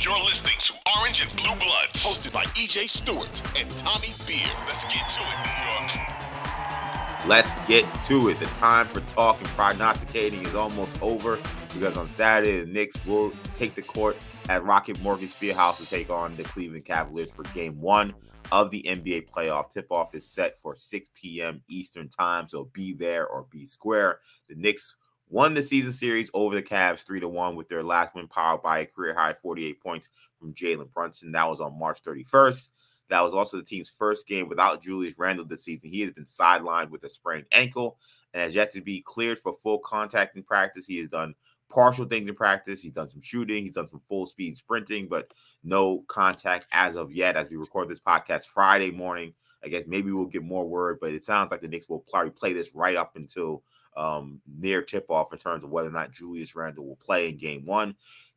You're listening to Orange and Blue Bloods, hosted by EJ Stewart and Tommy Beer. Let's get to it, New York. Let's get to it. The time for talking prognosticating is almost over because on Saturday, the Knicks will take the court at Rocket Mortgage Fieldhouse to take on the Cleveland Cavaliers for game one of the NBA playoff. Tip off is set for 6 p.m. Eastern time, so be there or be square. The Knicks won the season series over the Cavs 3 to 1 with their last win powered by a career high 48 points from Jalen Brunson. That was on March 31st. That was also the team's first game without Julius Randle this season. He has been sidelined with a sprained ankle and has yet to be cleared for full contact in practice. He has done partial things in practice. He's done some shooting, he's done some full speed sprinting, but no contact as of yet. As we record this podcast Friday morning, I guess maybe we'll get more word, but it sounds like the Knicks will probably play this right up until um, near tip off in terms of whether or not Julius Randle will play in game one.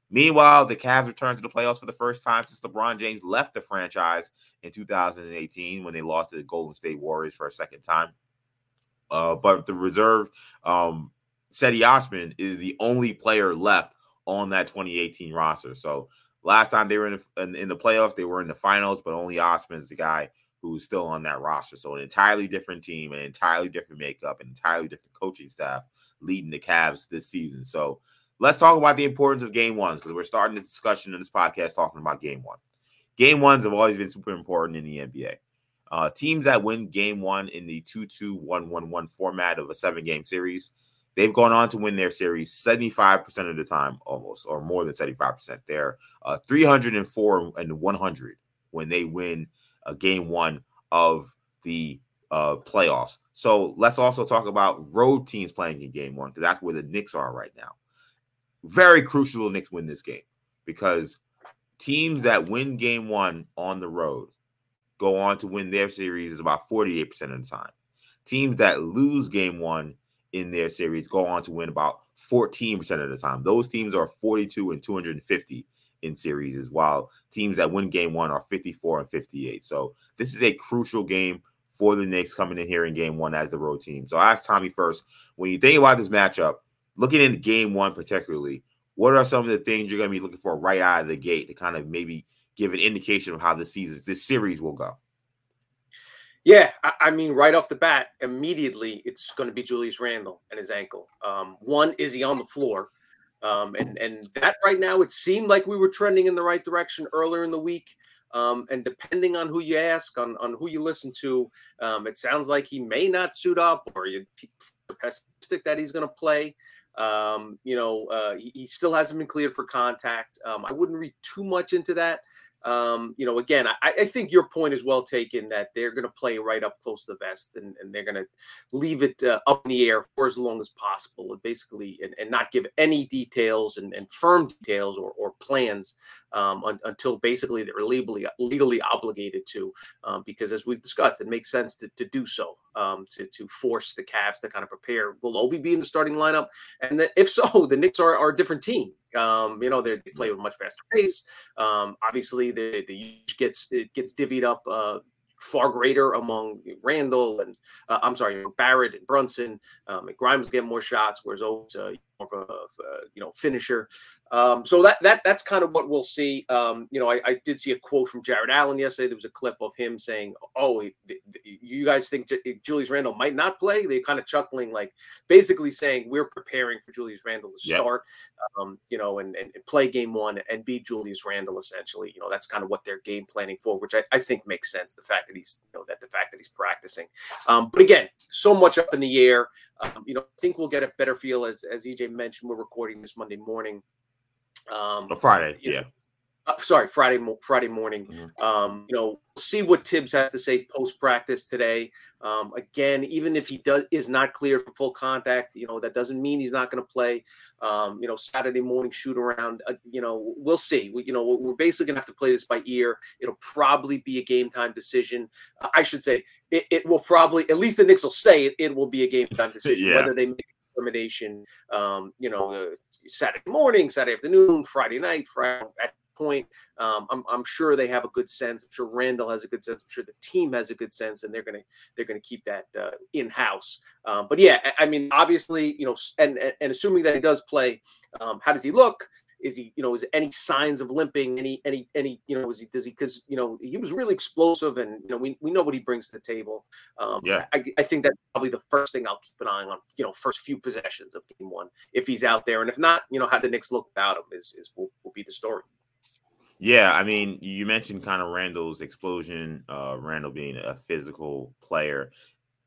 Meanwhile, the Cavs return to the playoffs for the first time since LeBron James left the franchise in 2018 when they lost to the Golden State Warriors for a second time. Uh, but the reserve, um, Cedi Osman is the only player left on that 2018 roster. So last time they were in the, in, in the playoffs, they were in the finals, but only Osman is the guy who's still on that roster. So an entirely different team, an entirely different makeup, an entirely different coaching staff leading the Cavs this season. So let's talk about the importance of game ones because we're starting the discussion in this podcast talking about game one. Game ones have always been super important in the NBA. Uh, teams that win game one in the 2 2 1 1 1 format of a seven game series, they've gone on to win their series 75% of the time, almost, or more than 75%. They're uh, 304 and 100 when they win uh, game one of the uh, playoffs. So let's also talk about road teams playing in game one because that's where the Knicks are right now. Very crucial the Knicks win this game because teams that win game one on the road go on to win their series about 48% of the time. Teams that lose game one in their series go on to win about 14% of the time. Those teams are 42 and 250 in series, as while teams that win game one are 54 and 58. So this is a crucial game for the Knicks coming in here in game one as the road team. So I asked Tommy first, when you think about this matchup, looking into game one particularly, what are some of the things you're going to be looking for right out of the gate to kind of maybe give an indication of how the season, this series will go? Yeah, I, I, mean, right off the bat, immediately it's going to be Julius Randle and his ankle. Um, one, is he on the floor? Um, and and that right now, it seemed like we were trending in the right direction earlier in the week. Um, and depending on who you ask, on, on who you listen to, um, it sounds like he may not suit up, or you're pessimistic that he's going to play. Um, you know, uh, he, he, still hasn't been cleared for contact. Um, I wouldn't read too much into that. Um, you know, again, I, I, think your point is well taken that they're going to play right up close to the vest and, and they're going to leave it uh, up in the air for as long as possible and basically and, and not give any details and, and firm details or, or plans um, un, until basically they're legally legally obligated to um, because as we've discussed it makes sense to, to do so um, to, to force the Cavs to kind of prepare will Obi be in the starting lineup and that if so the Knicks are, are a different team um, you know, they play with much faster pace. Um, obviously, the the gets it gets divvied up uh, far greater among Randle and uh, I'm sorry, Barrett and Brunson. Um, and Grimes get more shots, whereas O's uh, of a, uh, you know finisher. Um, so that that that's kind of what we'll see. Um, you know, I, I, did see a quote from Jarrett Allen yesterday. There was a clip of him saying, "Oh, you guys think J- Julius Randle might not play?" They're kind of chuckling, like basically saying, "We're preparing for Julius Randle to yep. start, um, you know, and, and, play game one and beat Julius Randle." Essentially, you know, that's kind of what they're game planning for, which I, I, think makes sense. The fact that he's, you know, that the fact that he's practicing. Um, but again, so much up in the air. Um, you know, I think we'll get a better feel as as EJ mentioned. We're recording this Monday morning. Um, Friday, yeah. Know, uh, sorry, Friday Friday morning. Mm-hmm. Um, you know, see what Thibs has to say post practice today. Um, again, even if he does is not clear for full contact, you know that doesn't mean he's not going to play. Um, you know, Saturday morning shoot around. Uh, you know, we'll see. We, you know, we're basically going to have to play this by ear. It'll probably be a game time decision. Uh, I should say it, it, will probably at least the Knicks will say it. It will be a game time decision yeah. whether they make a determination. Um, you know, uh, Saturday morning, Saturday afternoon, Friday night, Friday at point. Um, I'm, I'm, sure they have a good sense. I'm sure Randle has a good sense. I'm sure the team has a good sense, and they're gonna they're gonna keep that uh, in house. Um, but yeah, I, I, mean, obviously, you know, and and assuming that he does play, um, how does he look? is he, you know, is any signs of limping? Any, any, any, you know, is he, does he, because, you know, he was really explosive and, you know, we, we know what he brings to the table. Um, yeah. I, I think that's probably the first thing I'll keep an eye on, you know, first few possessions of game one, if he's out there. And if not, you know, how the Knicks look without him is, is will, will be the story. Yeah, I mean, you mentioned kind of Randle's explosion, uh, Randle being a physical player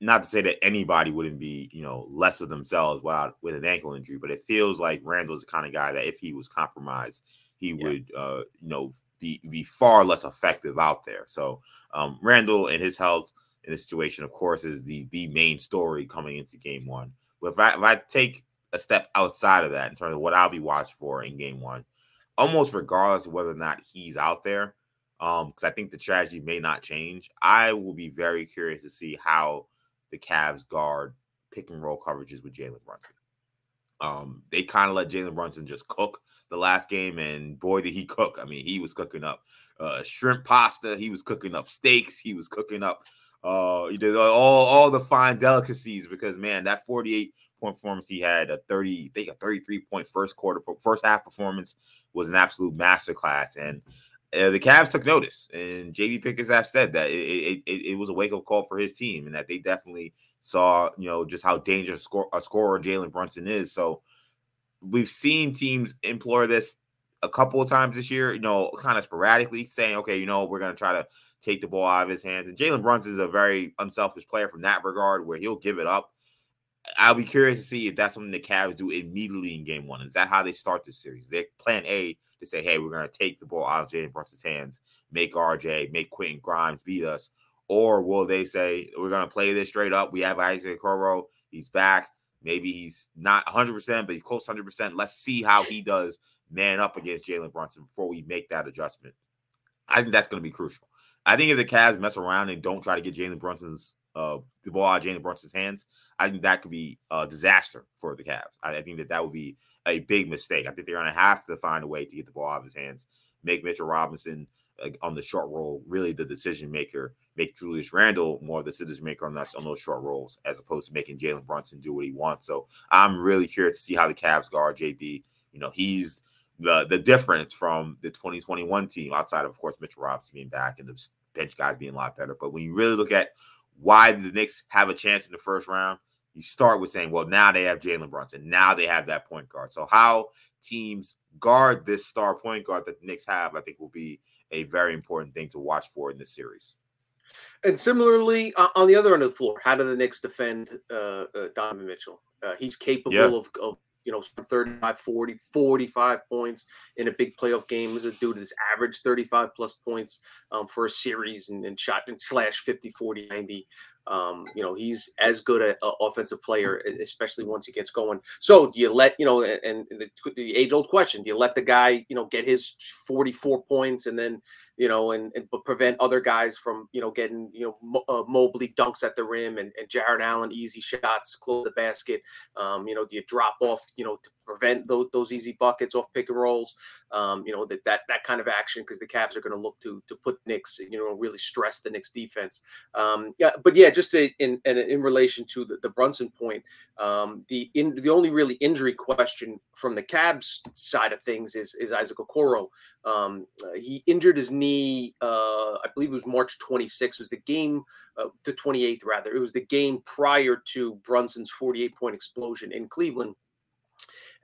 not to say that anybody wouldn't be, you know, less of themselves without with an ankle injury, but it feels like Randle's the kind of guy that if he was compromised, he yeah. would, uh, you know, be be far less effective out there. So um, Randle and his health in this situation, of course, is the the main story coming into Game One. But if I if I take a step outside of that in terms of what I'll be watching for in Game One, almost regardless of whether or not he's out there, um, because I think the strategy may not change. I will be very curious to see how the Cavs guard pick and roll coverages with Jalen Brunson. Um, they kind of let Jalen Brunson just cook the last game, and boy, did he cook! I mean, he was cooking up uh, shrimp pasta, he was cooking up steaks, he was cooking up uh, did all all the fine delicacies because man, that 48 point performance he had a 30, I think a 33 point first quarter, first half performance was an absolute masterclass, and uh, the Cavs took notice, and JB Bickerstaff said that it, it, it, was a wake up call for his team, and that they definitely saw you know just how dangerous a scorer Jalen Brunson is. So we've seen teams employ this a couple of times this year, you know, kind of sporadically, saying, okay, you know, we're going to try to take the ball out of his hands. And Jalen Brunson is a very unselfish player from that regard, where he'll give it up. I'll be curious to see if that's something the Cavs do immediately in game one. Is that how they start this series? Their plan A to say, hey, we're going to take the ball out of Jalen Brunson's hands, make RJ, make Quentin Grimes beat us? Or will they say, we're going to play this straight up? We have Isaac Okoro. He's back. Maybe he's not 100%, but he's close 100%. Let's see how he does man up against Jalen Brunson before we make that adjustment. I think that's going to be crucial. I think if the Cavs mess around and don't try to get Jalen Brunson's uh, the ball out of Jalen Brunson's hands, I think that could be a disaster for the Cavs. I, I think that that would be a big mistake. I think they're going to have to find a way to get the ball out of his hands, make Mitchell Robinson uh, on the short roll really the decision maker, make Julius Randle more the decision maker on, that, on those short rolls, as opposed to making Jalen Brunson do what he wants. So I'm really curious to see how the Cavs guard JB. You know, he's the the difference from the 2021 team outside of, of course, Mitchell Robinson being back and the bench guys being a lot better. But when you really look at why do the Knicks have a chance in the first round, you start with saying, well, now they have Jalen Brunson. Now they have that point guard. So how teams guard this star point guard that the Knicks have, I think will be a very important thing to watch for in this series. And similarly, uh, on the other end of the floor, how do the Knicks defend uh, uh, Donovan Mitchell? Uh, he's capable yeah. of, of, you know, 35, 40, 45 points in a big playoff game. As a dude that's averaged 35 plus points um, for a series and, and shot and slash 50, 40, 90. Um, you know, he's as good an offensive player, especially once he gets going. So do you let, you know, and, the, the age old question, do you let the guy, you know, get his 44 points and then, you know, and, and prevent other guys from, you know, getting, you know, uh, Mobley dunks at the rim and, and Jarrett Allen easy shots, close the basket. Um, you know, do you drop off, you know, to prevent those, those easy buckets off pick and rolls? Um, you know, that, that, that kind of action because the Cavs are going to look to, to put Knicks, you know, really stress the Knicks defense. Um, yeah, but yeah, just to, in, in, in relation to the, the Brunson point, um, the, in, the only really injury question from the Cavs side of things is, is Isaac Okoro. Um, uh, he injured his knee, uh, I believe it was March 26th, was the game, uh, the 28th rather. It was the game prior to Brunson's 48 point explosion in Cleveland.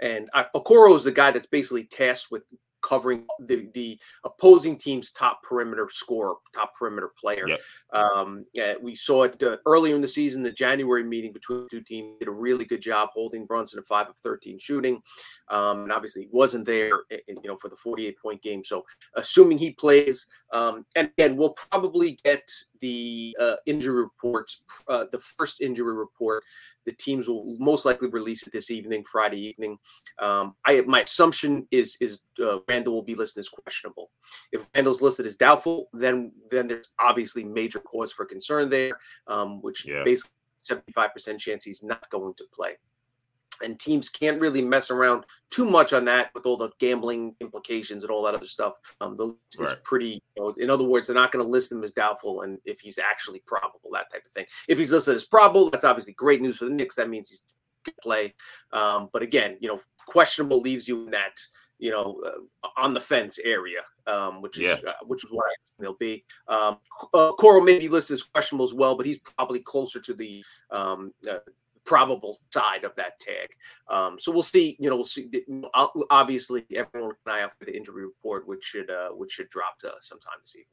And uh, Okoro is the guy that's basically tasked with covering the, the opposing team's top perimeter scorer, top perimeter player. Yep. Um, yeah, we saw it uh, earlier in the season. The January meeting between the two teams did a really good job holding Brunson to five of thirteen shooting, um, and obviously he wasn't there, you know, for the forty-eight point game. So, assuming he plays, um, and again, we'll probably get the uh, injury reports, uh, the first injury report the teams will most likely release it this evening, Friday evening. Um, I my assumption is is uh, Randle will be listed as questionable. If Randle's listed as doubtful, then then there's obviously major cause for concern there, um, which yeah. basically seventy five percent chance he's not going to play and teams can't really mess around too much on that with all the gambling implications and all that other stuff. Um, the list right. is pretty. You know, in other words, they're not going to list him as doubtful, and if he's actually probable, that type of thing. If he's listed as probable, that's obviously great news for the Knicks. That means he's going to play. Um, but again, you know, questionable leaves you in that you know, uh, on the fence area, um, which is Yeah. uh, which is what I think they'll be. Um, uh, Okoro may be listed as questionable as well, but he's probably closer to the um, uh, probable side of that tag. Um, so we'll see. You know, we'll see. Obviously, everyone will keep an eye out for the injury report, which should uh, which should drop to sometime this evening.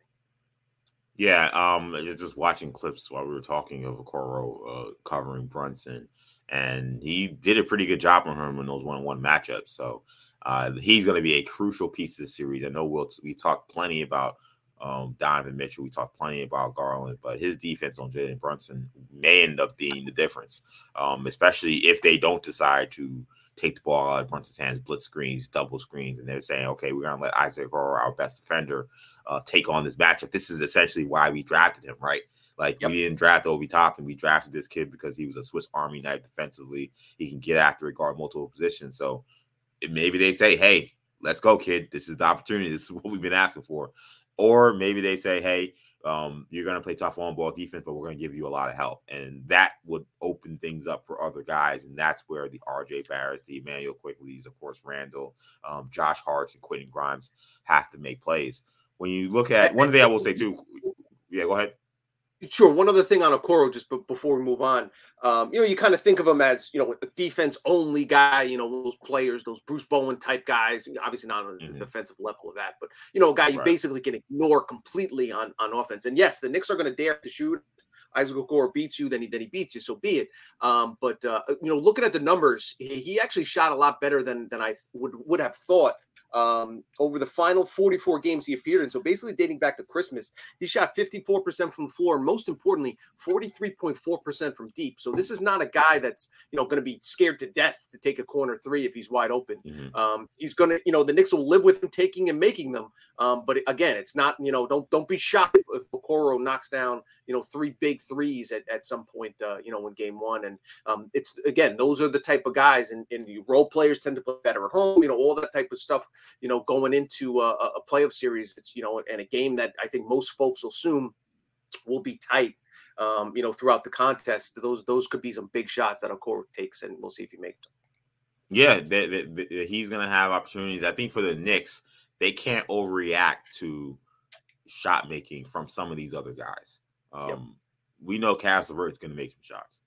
Yeah, um, just watching clips while we were talking of Okoro uh, covering Brunson, and he did a pretty good job on him in those one-on-one matchups. So uh, he's going to be a crucial piece of the series. I know we'll we talked plenty about um, Donovan Mitchell, we talked plenty about Garland, but his defense on Jalen Brunson may end up being the difference, um, especially if they don't decide to take the ball out of Brunson's hands, blitz screens, double screens, and they're saying, okay, we're going to let Isaac Okoro, our best defender, uh, take on this matchup. This is essentially why we drafted him, right? Like Yep. we didn't draft Obi Toppin. We drafted this kid because he was a Swiss Army knife defensively. He can get after it, guard multiple positions. So maybe they say, "Hey, let's go, kid. This is the opportunity. This is what we've been asking for." Or maybe they say, "Hey, um, you're going to play tough on ball defense, but we're going to give you a lot of help," and that would open things up for other guys. And that's where the R.J. Barretts, the Immanuel Quickley's, of course, Randle, um, Josh Hart's, and Quentin Grimes have to make plays. When you look at one thing, I will say too. Yeah, go ahead. Sure. One other thing on Okoro, just b- before we move on, um, you know, you kind of think of him as you know a defense only guy. You know, those players, those Bruce Bowen type guys. Obviously not on the defensive level of that, but you know, a guy you Right. basically can ignore completely on on offense. And yes, the Knicks are going to dare to shoot. Isaac Okoro beats you, then he then he beats you. So be it. Um, but uh, you know, looking at the numbers, he, he actually shot a lot better than than I would would have thought. Um, over the final 44 games he appeared in, so basically dating back to Christmas, he shot 54% from the floor, most importantly, 43.4% from deep. So this is not a guy that's you know going to be scared to death to take a corner three if he's wide open. Mhm. Um, he's going to, you know, the Knicks will live with him taking and making them. Um, but again, it's not, you know, don't don't be shocked if, if Okoro knocks down, you know, three big threes at, at some point, uh, you know, in game one. And um, it's again, those are the type of guys, and, and role players tend to play better at home. You know, all that type of stuff. You know, going into a, a playoff series, it's you know, and a game that I think most folks will assume will be tight. Um, you know, throughout the contest, those those could be some big shots that Okoro takes, and we'll see if he makes them. Yeah, they, they, they- he's going to have opportunities. I think for the Knicks, they can't overreact to shot making from some of these other guys. Um, Yep. We know Caris LeVert's going to make some shots.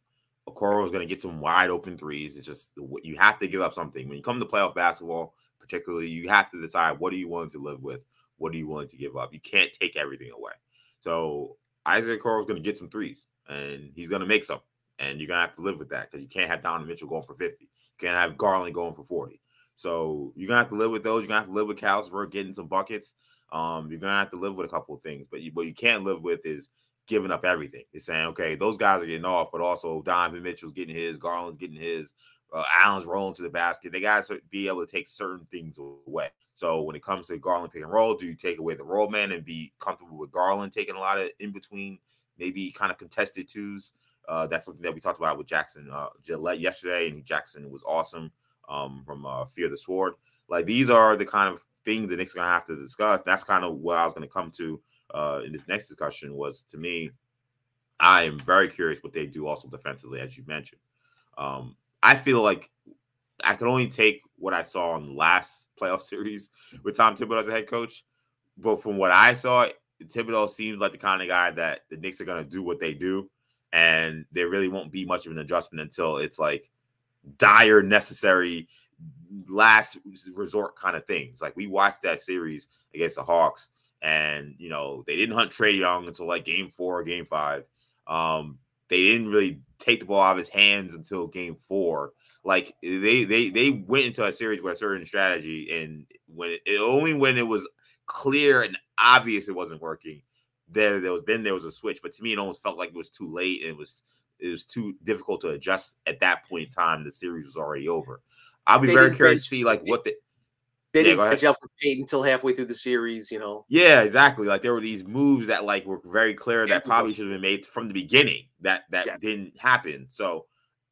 Okoro is going to get some wide open threes. It's just you have to give up something when you come to playoff basketball. Particularly, you have to decide what are you willing to live with, what are you willing to give up. You can't take everything away. So Isaac Okoro is going to get some threes, and he's going to make some, and you're going to have to live with that because you can't have Donovan Mitchell going for fifty. You can't have Garland going for forty. So you're gonna have to live with those. You're gonna have to live with Calsberg getting some buckets. Um, you're gonna have to live with a couple of things, but you, what you can't live with is giving up everything. It's saying, okay, those guys are getting off, but also Donovan Mitchell's getting his, Garland's getting his, uh, Allen's rolling to the basket. They got to be able to take certain things away. So when it comes to Garland pick and roll, do you take away the roll man and be comfortable with Garland taking a lot of in between, maybe kind of contested twos? Uh, that's something that we talked about with Jackson uh, Gillette yesterday, and Jackson was awesome um, from uh, Fear the Sword. Like these are the kind of things the Knicks are gonna have to discuss. That's kind of what I was gonna come to uh, in this next discussion. Was to me, I am very curious what they do also defensively, as you mentioned. Um, I feel like I could only take what I saw in the last playoff series with Tom Thibodeau as a head coach, but from what I saw, Thibodeau seems like the kind of guy that the Knicks are gonna do what they do, and there really won't be much of an adjustment until it's like dire necessary last resort kind of things. Like we watched that series against the Hawks, and you know they didn't hunt Trae Young until like game four or game five. Um, they didn't really take the ball out of his hands until game four. Like they they they went into a series with a certain strategy, and when it, only when it was clear and obvious it wasn't working, there there was then there was a switch. But to me, it almost felt like it was too late. And it was it was too difficult to adjust at that point in time. The series was already over. I'll be They very curious to see like what the They Yeah, didn't catch up for Payton until halfway through the series, you know. Yeah, exactly. Like there were these moves that like were very clear that probably should have been made from the beginning that that Yes. didn't happen. So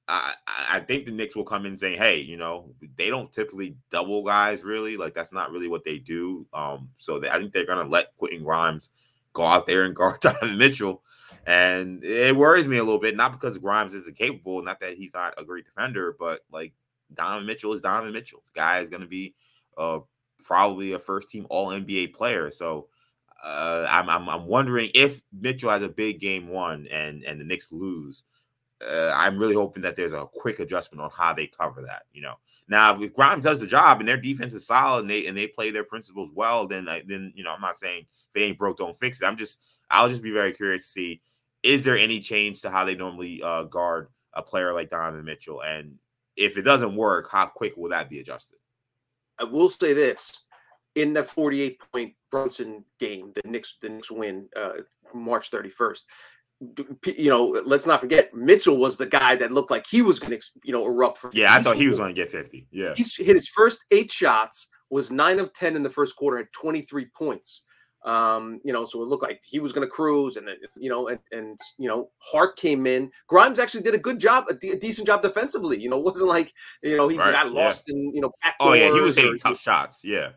I I I think the Knicks will come in saying, hey, you know, they don't typically double guys really. Like that's not really what they do. Um, so they, I think they're gonna let Quentin Grimes go out there and guard Donovan Mitchell. And it worries me a little bit, not because Grimes isn't capable, not that he's not a great defender, but like Donovan Mitchell is Donovan Mitchell. This guy is gonna be uh probably a first team All NBA player. So uh, I'm, I'm I'm wondering if Mitchell has a big game one and and the Knicks lose. Uh, I'm really hoping that there's a quick adjustment on how they cover that. You know, now if Grimes does the job and their defense is solid and they and they play their principles well, then I, then you know I'm not saying if it ain't broke, don't fix it. I'm just I'll just be very curious to see is there any change to how they normally uh, guard a player like Donovan Mitchell, and if it doesn't work, how quick will that be adjusted? I will say this: in the 48 point Brunson game, the Knicks the Knicks win uh, March 31st. You know, let's not forget Mitchell was the guy that looked like he was going to, you know, erupt for. Yeah, I thought he was going to get 50. Yeah, he hit his first eight shots, was nine of 10 in the first quarter, had 23 points. Um, you know, so it looked like he was going to cruise, and you know, and, and you know, Hart came in. Grimes actually did a good job, a, de- a decent job defensively. You know, it wasn't like you know he right, got lost yeah. in you know. Oh yeah, he was hitting tough shots. Yeah,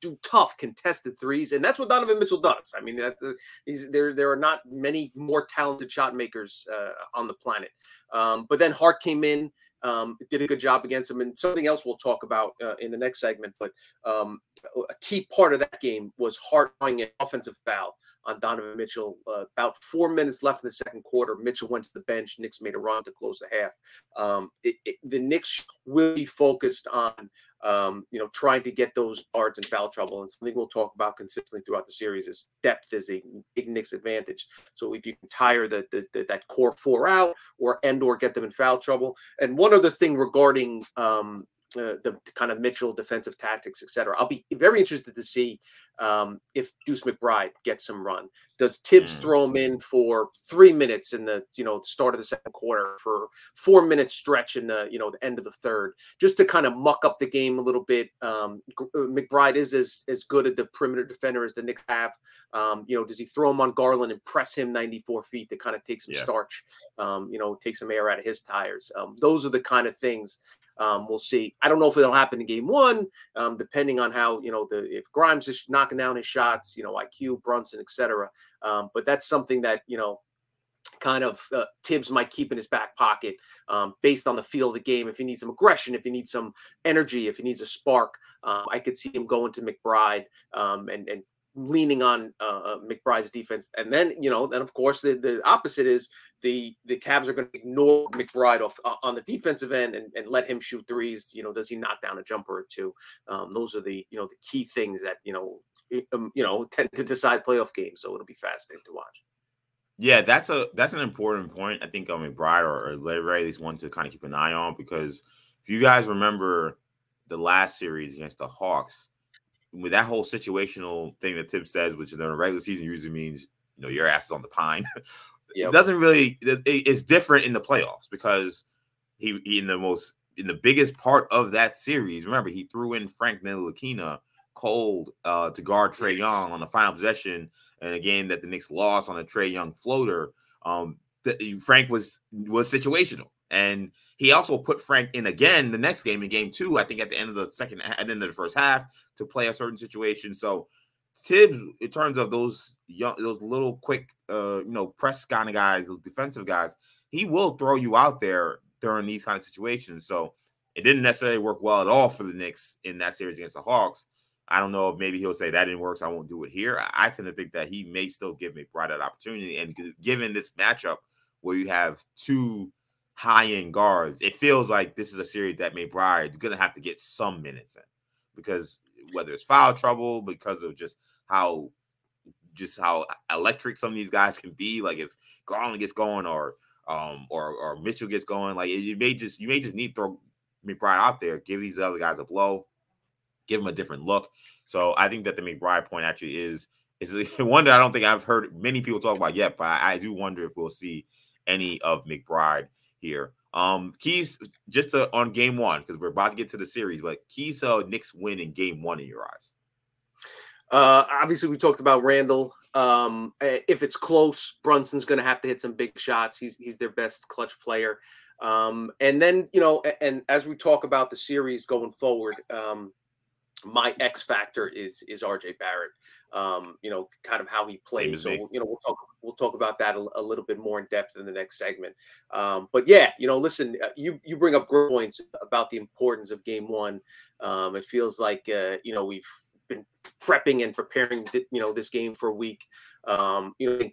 do tough contested threes, and that's what Donovan Mitchell does. I mean, that's uh, he's there. There are not many more talented shot makers uh, on the planet. Um, but then Hart came in, um, did a good job against him, and something else we'll talk about uh, in the next segment. But um, a key part of that game was Hart drawing an offensive foul on Donovan Mitchell. Uh, about four minutes left in the second quarter. Mitchell went to the bench. Knicks made a run to close the half. Um, it, it, the Knicks will be focused on, um, you know, trying to get those guards in foul trouble. And something we'll talk about consistently throughout the series is depth is a big Knicks advantage. So if you can tire the, the, the that core four out or and or get them in foul trouble. And one other thing regarding um, uh, the, the, kind of Mitchell defensive tactics, et cetera. I'll be very interested to see um, if Deuce McBride gets some run. Does Thibs mm. throw him in for three minutes in the you know start of the second quarter for four minute stretch in the you know the end of the third, just to kind of muck up the game a little bit? Um, uh, McBride is as as good at the perimeter defender as the Knicks have. Um, you know, does he throw him on Garland and press him 94 feet to kind of take some yeah. starch? Um, you know, take some air out of his tires. Um, those are the kind of things um, we'll see. I don't know if it'll happen in game one, um, depending on how you know the if Grimes is knocking down his shots, you know, IQ, Brunson, etc. Um, but that's something that you know kind of uh, Thibs might keep in his back pocket um, based on the feel of the game. If he needs some aggression, if he needs some energy, if he needs a spark, uh, I could see him going to McBride um, and and leaning on uh, uh, McBride's defense. And then, you know, then of course the, the opposite is the the Cavs are going to ignore McBride off uh, on the defensive end and, and let him shoot threes. You know, does he knock down a jumper or two? Um, those are the you know the key things that you know um, you know tend to decide playoff games. So it'll be fascinating to watch. Yeah, that's a that's an important point. I think on McBride or, or at least one to kind of keep an eye on because if you guys remember the last series against the Hawks, with that whole situational thing that Tim says, which in the regular season usually means you know your ass is on the pine. Yep. it doesn't really. It's different in the playoffs because he, he, in the most in the biggest part of that series. Remember, he threw in Frank Ntilikina cold uh, to guard Trae Young on the final possession in a game that the Knicks lost on a Trae Young floater. Um, the, Frank was was situational. And he also put Frank in again the next game in game two, I think at the end of the second at the end of the first half to play a certain situation. So Thibs, in terms of those young, those little quick, uh, you know, press kind of guys, those defensive guys, he will throw you out there during these kind of situations. So it didn't necessarily work well at all for the Knicks in that series against the Hawks. I don't know if maybe he'll say that didn't work, so I won't do it here. I tend to think that he may still give McBride that opportunity. And given this matchup where you have two high end guards, it feels like this is a series that McBride's going to have to get some minutes in because whether it's foul trouble, because of just how just how electric some of these guys can be. Like if Garland gets going or um or or Mitchell gets going, like you may just you may just need to throw McBride out there, give these other guys a blow, give them a different look. So I think that the McBride point actually is is one that I don't think I've heard many people talk about yet, but I, I do wonder if we'll see any of McBride here. Um, keys just to, on game one because we're about to get to the series, but keys to Knicks win in game one in your eyes. Uh, obviously, we talked about Randle. Um, if it's close, Brunson's going to have to hit some big shots. He's he's their best clutch player. Um, and then you know, and as we talk about the series going forward, um, my X factor is is RJ Barrett. Um, you know, kind of how he plays. So you know, we'll talk we'll talk about that a, a, little bit more in depth in the next segment. Um, but yeah, you know, listen, uh, you you bring up great points about the importance of Game One. Um, it feels like uh, you know we've been prepping and preparing, you know, this game for a week. Um, you know,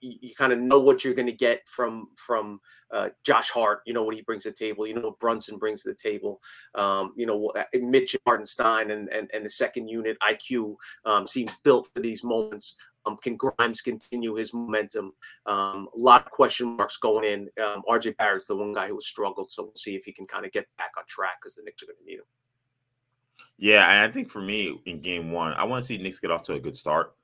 you, you kind of know what you're going to get from from uh, Josh Hart. You know what he brings to the table. You know what Brunson brings to the table. Um, you know uh, Mitch Hartenstein and, and and the second unit IQ um, seems built for these moments. Um, can Grimes continue his momentum? Um, a lot of question marks going in. Um, RJ Barrett's the one guy who has struggled, so we'll see if he can kind of get back on track because the Knicks are going to need him. Yeah, and I think for me in game one, I want to see Knicks get off to a good start.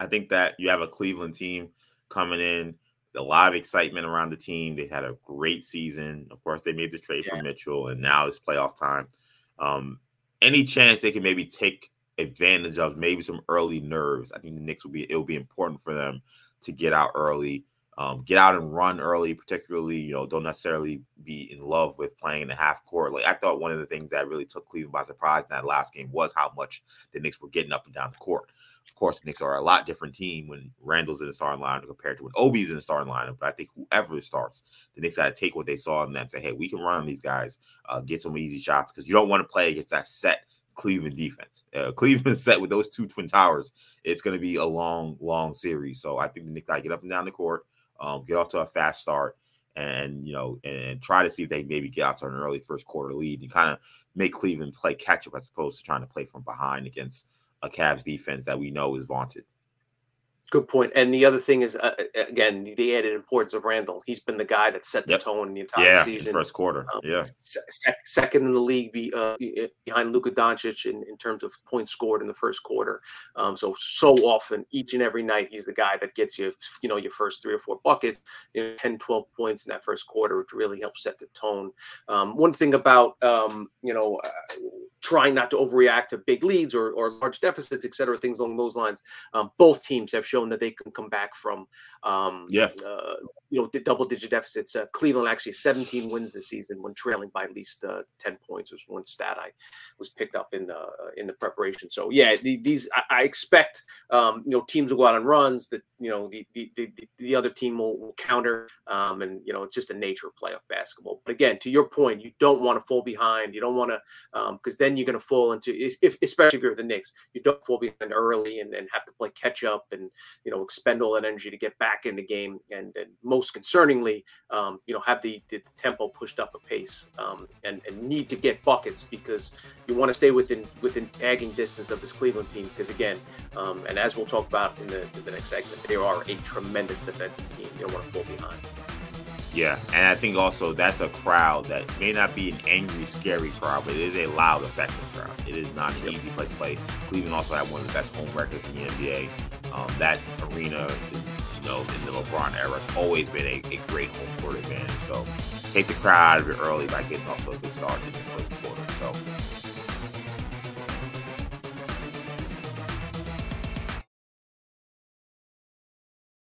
I think that you have a Cleveland team coming in, a lot of excitement around the team. They had a great season. Of course, they made the trade yeah. for Mitchell, and now it's playoff time. Um, any chance they can maybe take advantage of maybe some early nerves, I think the Knicks will be it'll be important for them to get out early, um, get out and run early, particularly, you know, don't necessarily be in love with playing in the half court. Like I thought one of the things that really took Cleveland by surprise in that last game was how much the Knicks were getting up and down the court. Of course, the Knicks are a lot different team when Randle's in the starting lineup compared to when Obi's in the starting lineup. But I think whoever starts, the Knicks got to take what they saw and then say, hey, we can run on these guys, uh, get some easy shots because you don't want to play against that set Cleveland defense. Uh, Cleveland set with those two twin towers, it's going to be a long, long series. So I think the Knicks got to get up and down the court, um, get off to a fast start, and you know, and try to see if they maybe get out to an early first quarter lead and kind of make Cleveland play catch up as opposed to trying to play from behind against a Cavs defense that we know is vaunted. Good point. And the other thing is, uh, uh, again, the added importance of Randle. He's been the guy that set the yep. tone in the entire yeah, season. first quarter. Um, yeah. second in the league be, uh, behind Luka Doncic in, in terms of points scored in the first quarter. Um, so, so often, each and every night, he's the guy that gets you, you know, your first three or four buckets, you know, 10, 12 points in that first quarter, which really helps set the tone. Um, one thing about, um, you know, uh, trying not to overreact to big leads or, or large deficits, et cetera, things along those lines. Um, both teams have shown that they can come back from, um, yeah, uh, you know, double digit deficits. Uh, Cleveland actually 17 wins this season when trailing by at least uh, 10 points was one stat I was picked up in the uh, in the preparation. So yeah, the, these I, I expect um, you know teams will go out on runs that you know the the, the, the other team will, will counter um, and you know it's just the nature of playoff basketball. But again, to your point, you don't want to fall behind. You don't want to because um, then you're going to fall into if especially if you're the Knicks, you don't fall behind early and, and have to play catch up and you know expend all that energy to get back in the game and, and most concerningly, um, you know, have the, the, tempo pushed up a pace um, and, and need to get buckets because you want to stay within within tagging distance of this Cleveland team. Because again, um, and as we'll talk about in the, in the next segment, they are a tremendous defensive team. They don't want to fall behind. Yeah, and I think also that's a crowd that may not be an angry, scary crowd, but it is a loud, effective crowd. It is not an easy place to play. Cleveland also have one of the best home records in the NBA. Um, that arena is know, in the LeBron era, has always been a, a great home court advantage. So take the crowd out of it early by getting off to a good start in the first quarter. So